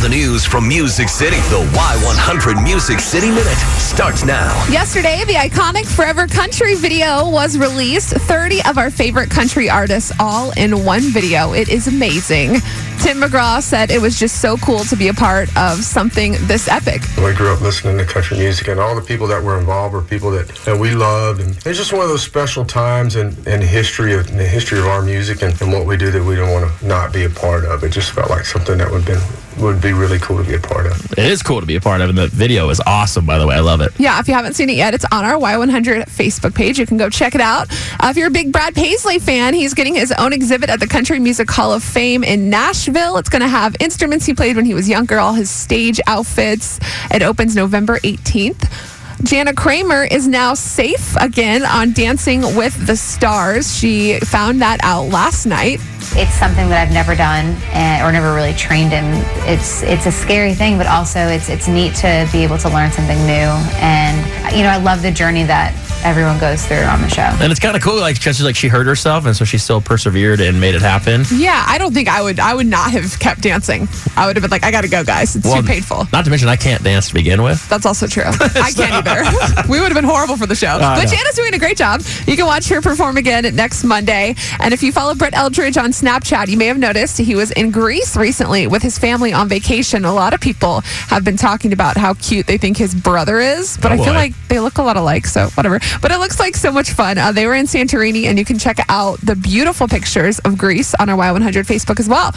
the news from Music City. The Y100 Music City Minute starts now. Yesterday, the iconic Forever Country video was released. 30 of our favorite country artists all in one video. It is amazing. Tim McGraw said it was just so cool to be a part of something this epic. We grew up listening to country music, and all the people that were involved were people that, that we loved. And it's just one of those special times in, in history of in the history of our music and, and what we do that we don't want to not be a part of. It just felt like something that would have been would be really cool to be a part of. It is cool to be a part of, and the video is awesome, by the way. I love it. Yeah, if you haven't seen it yet, it's on our Y100 Facebook page. You can go check it out. Uh, if you're a big Brad Paisley fan, he's getting his own exhibit at the Country Music Hall of Fame in Nashville. It's going to have instruments he played when he was younger, all his stage outfits. It opens November 18th. Jana Kramer is now safe again on Dancing with the Stars. She found that out last night. It's something that I've never done and, or never really trained in. It's it's a scary thing, but also it's it's neat to be able to learn something new. And you know, I love the journey that everyone goes through on the show. And it's kind of cool, like because like she hurt herself, and so she still persevered and made it happen. Yeah, I don't think I would. I would not have kept dancing. I would have been like, I got to go, guys. It's Well, too painful. Not to mention, I can't dance to begin with. That's also true. I can't either. we would have been horrible for the show. I but know. Jana's doing a great job. You can watch her perform again next Monday. And if you follow Brett Eldredge on Snapchat, you may have noticed he was in Greece recently with his family on vacation. A lot of people have been talking about how cute they think his brother is, but Oh, I feel like they look a lot alike, so whatever. But it looks like so much fun. Uh, they were in Santorini, and you can check out the beautiful pictures of Greece on our Y100 Facebook as well.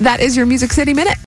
That is your Music City Minute.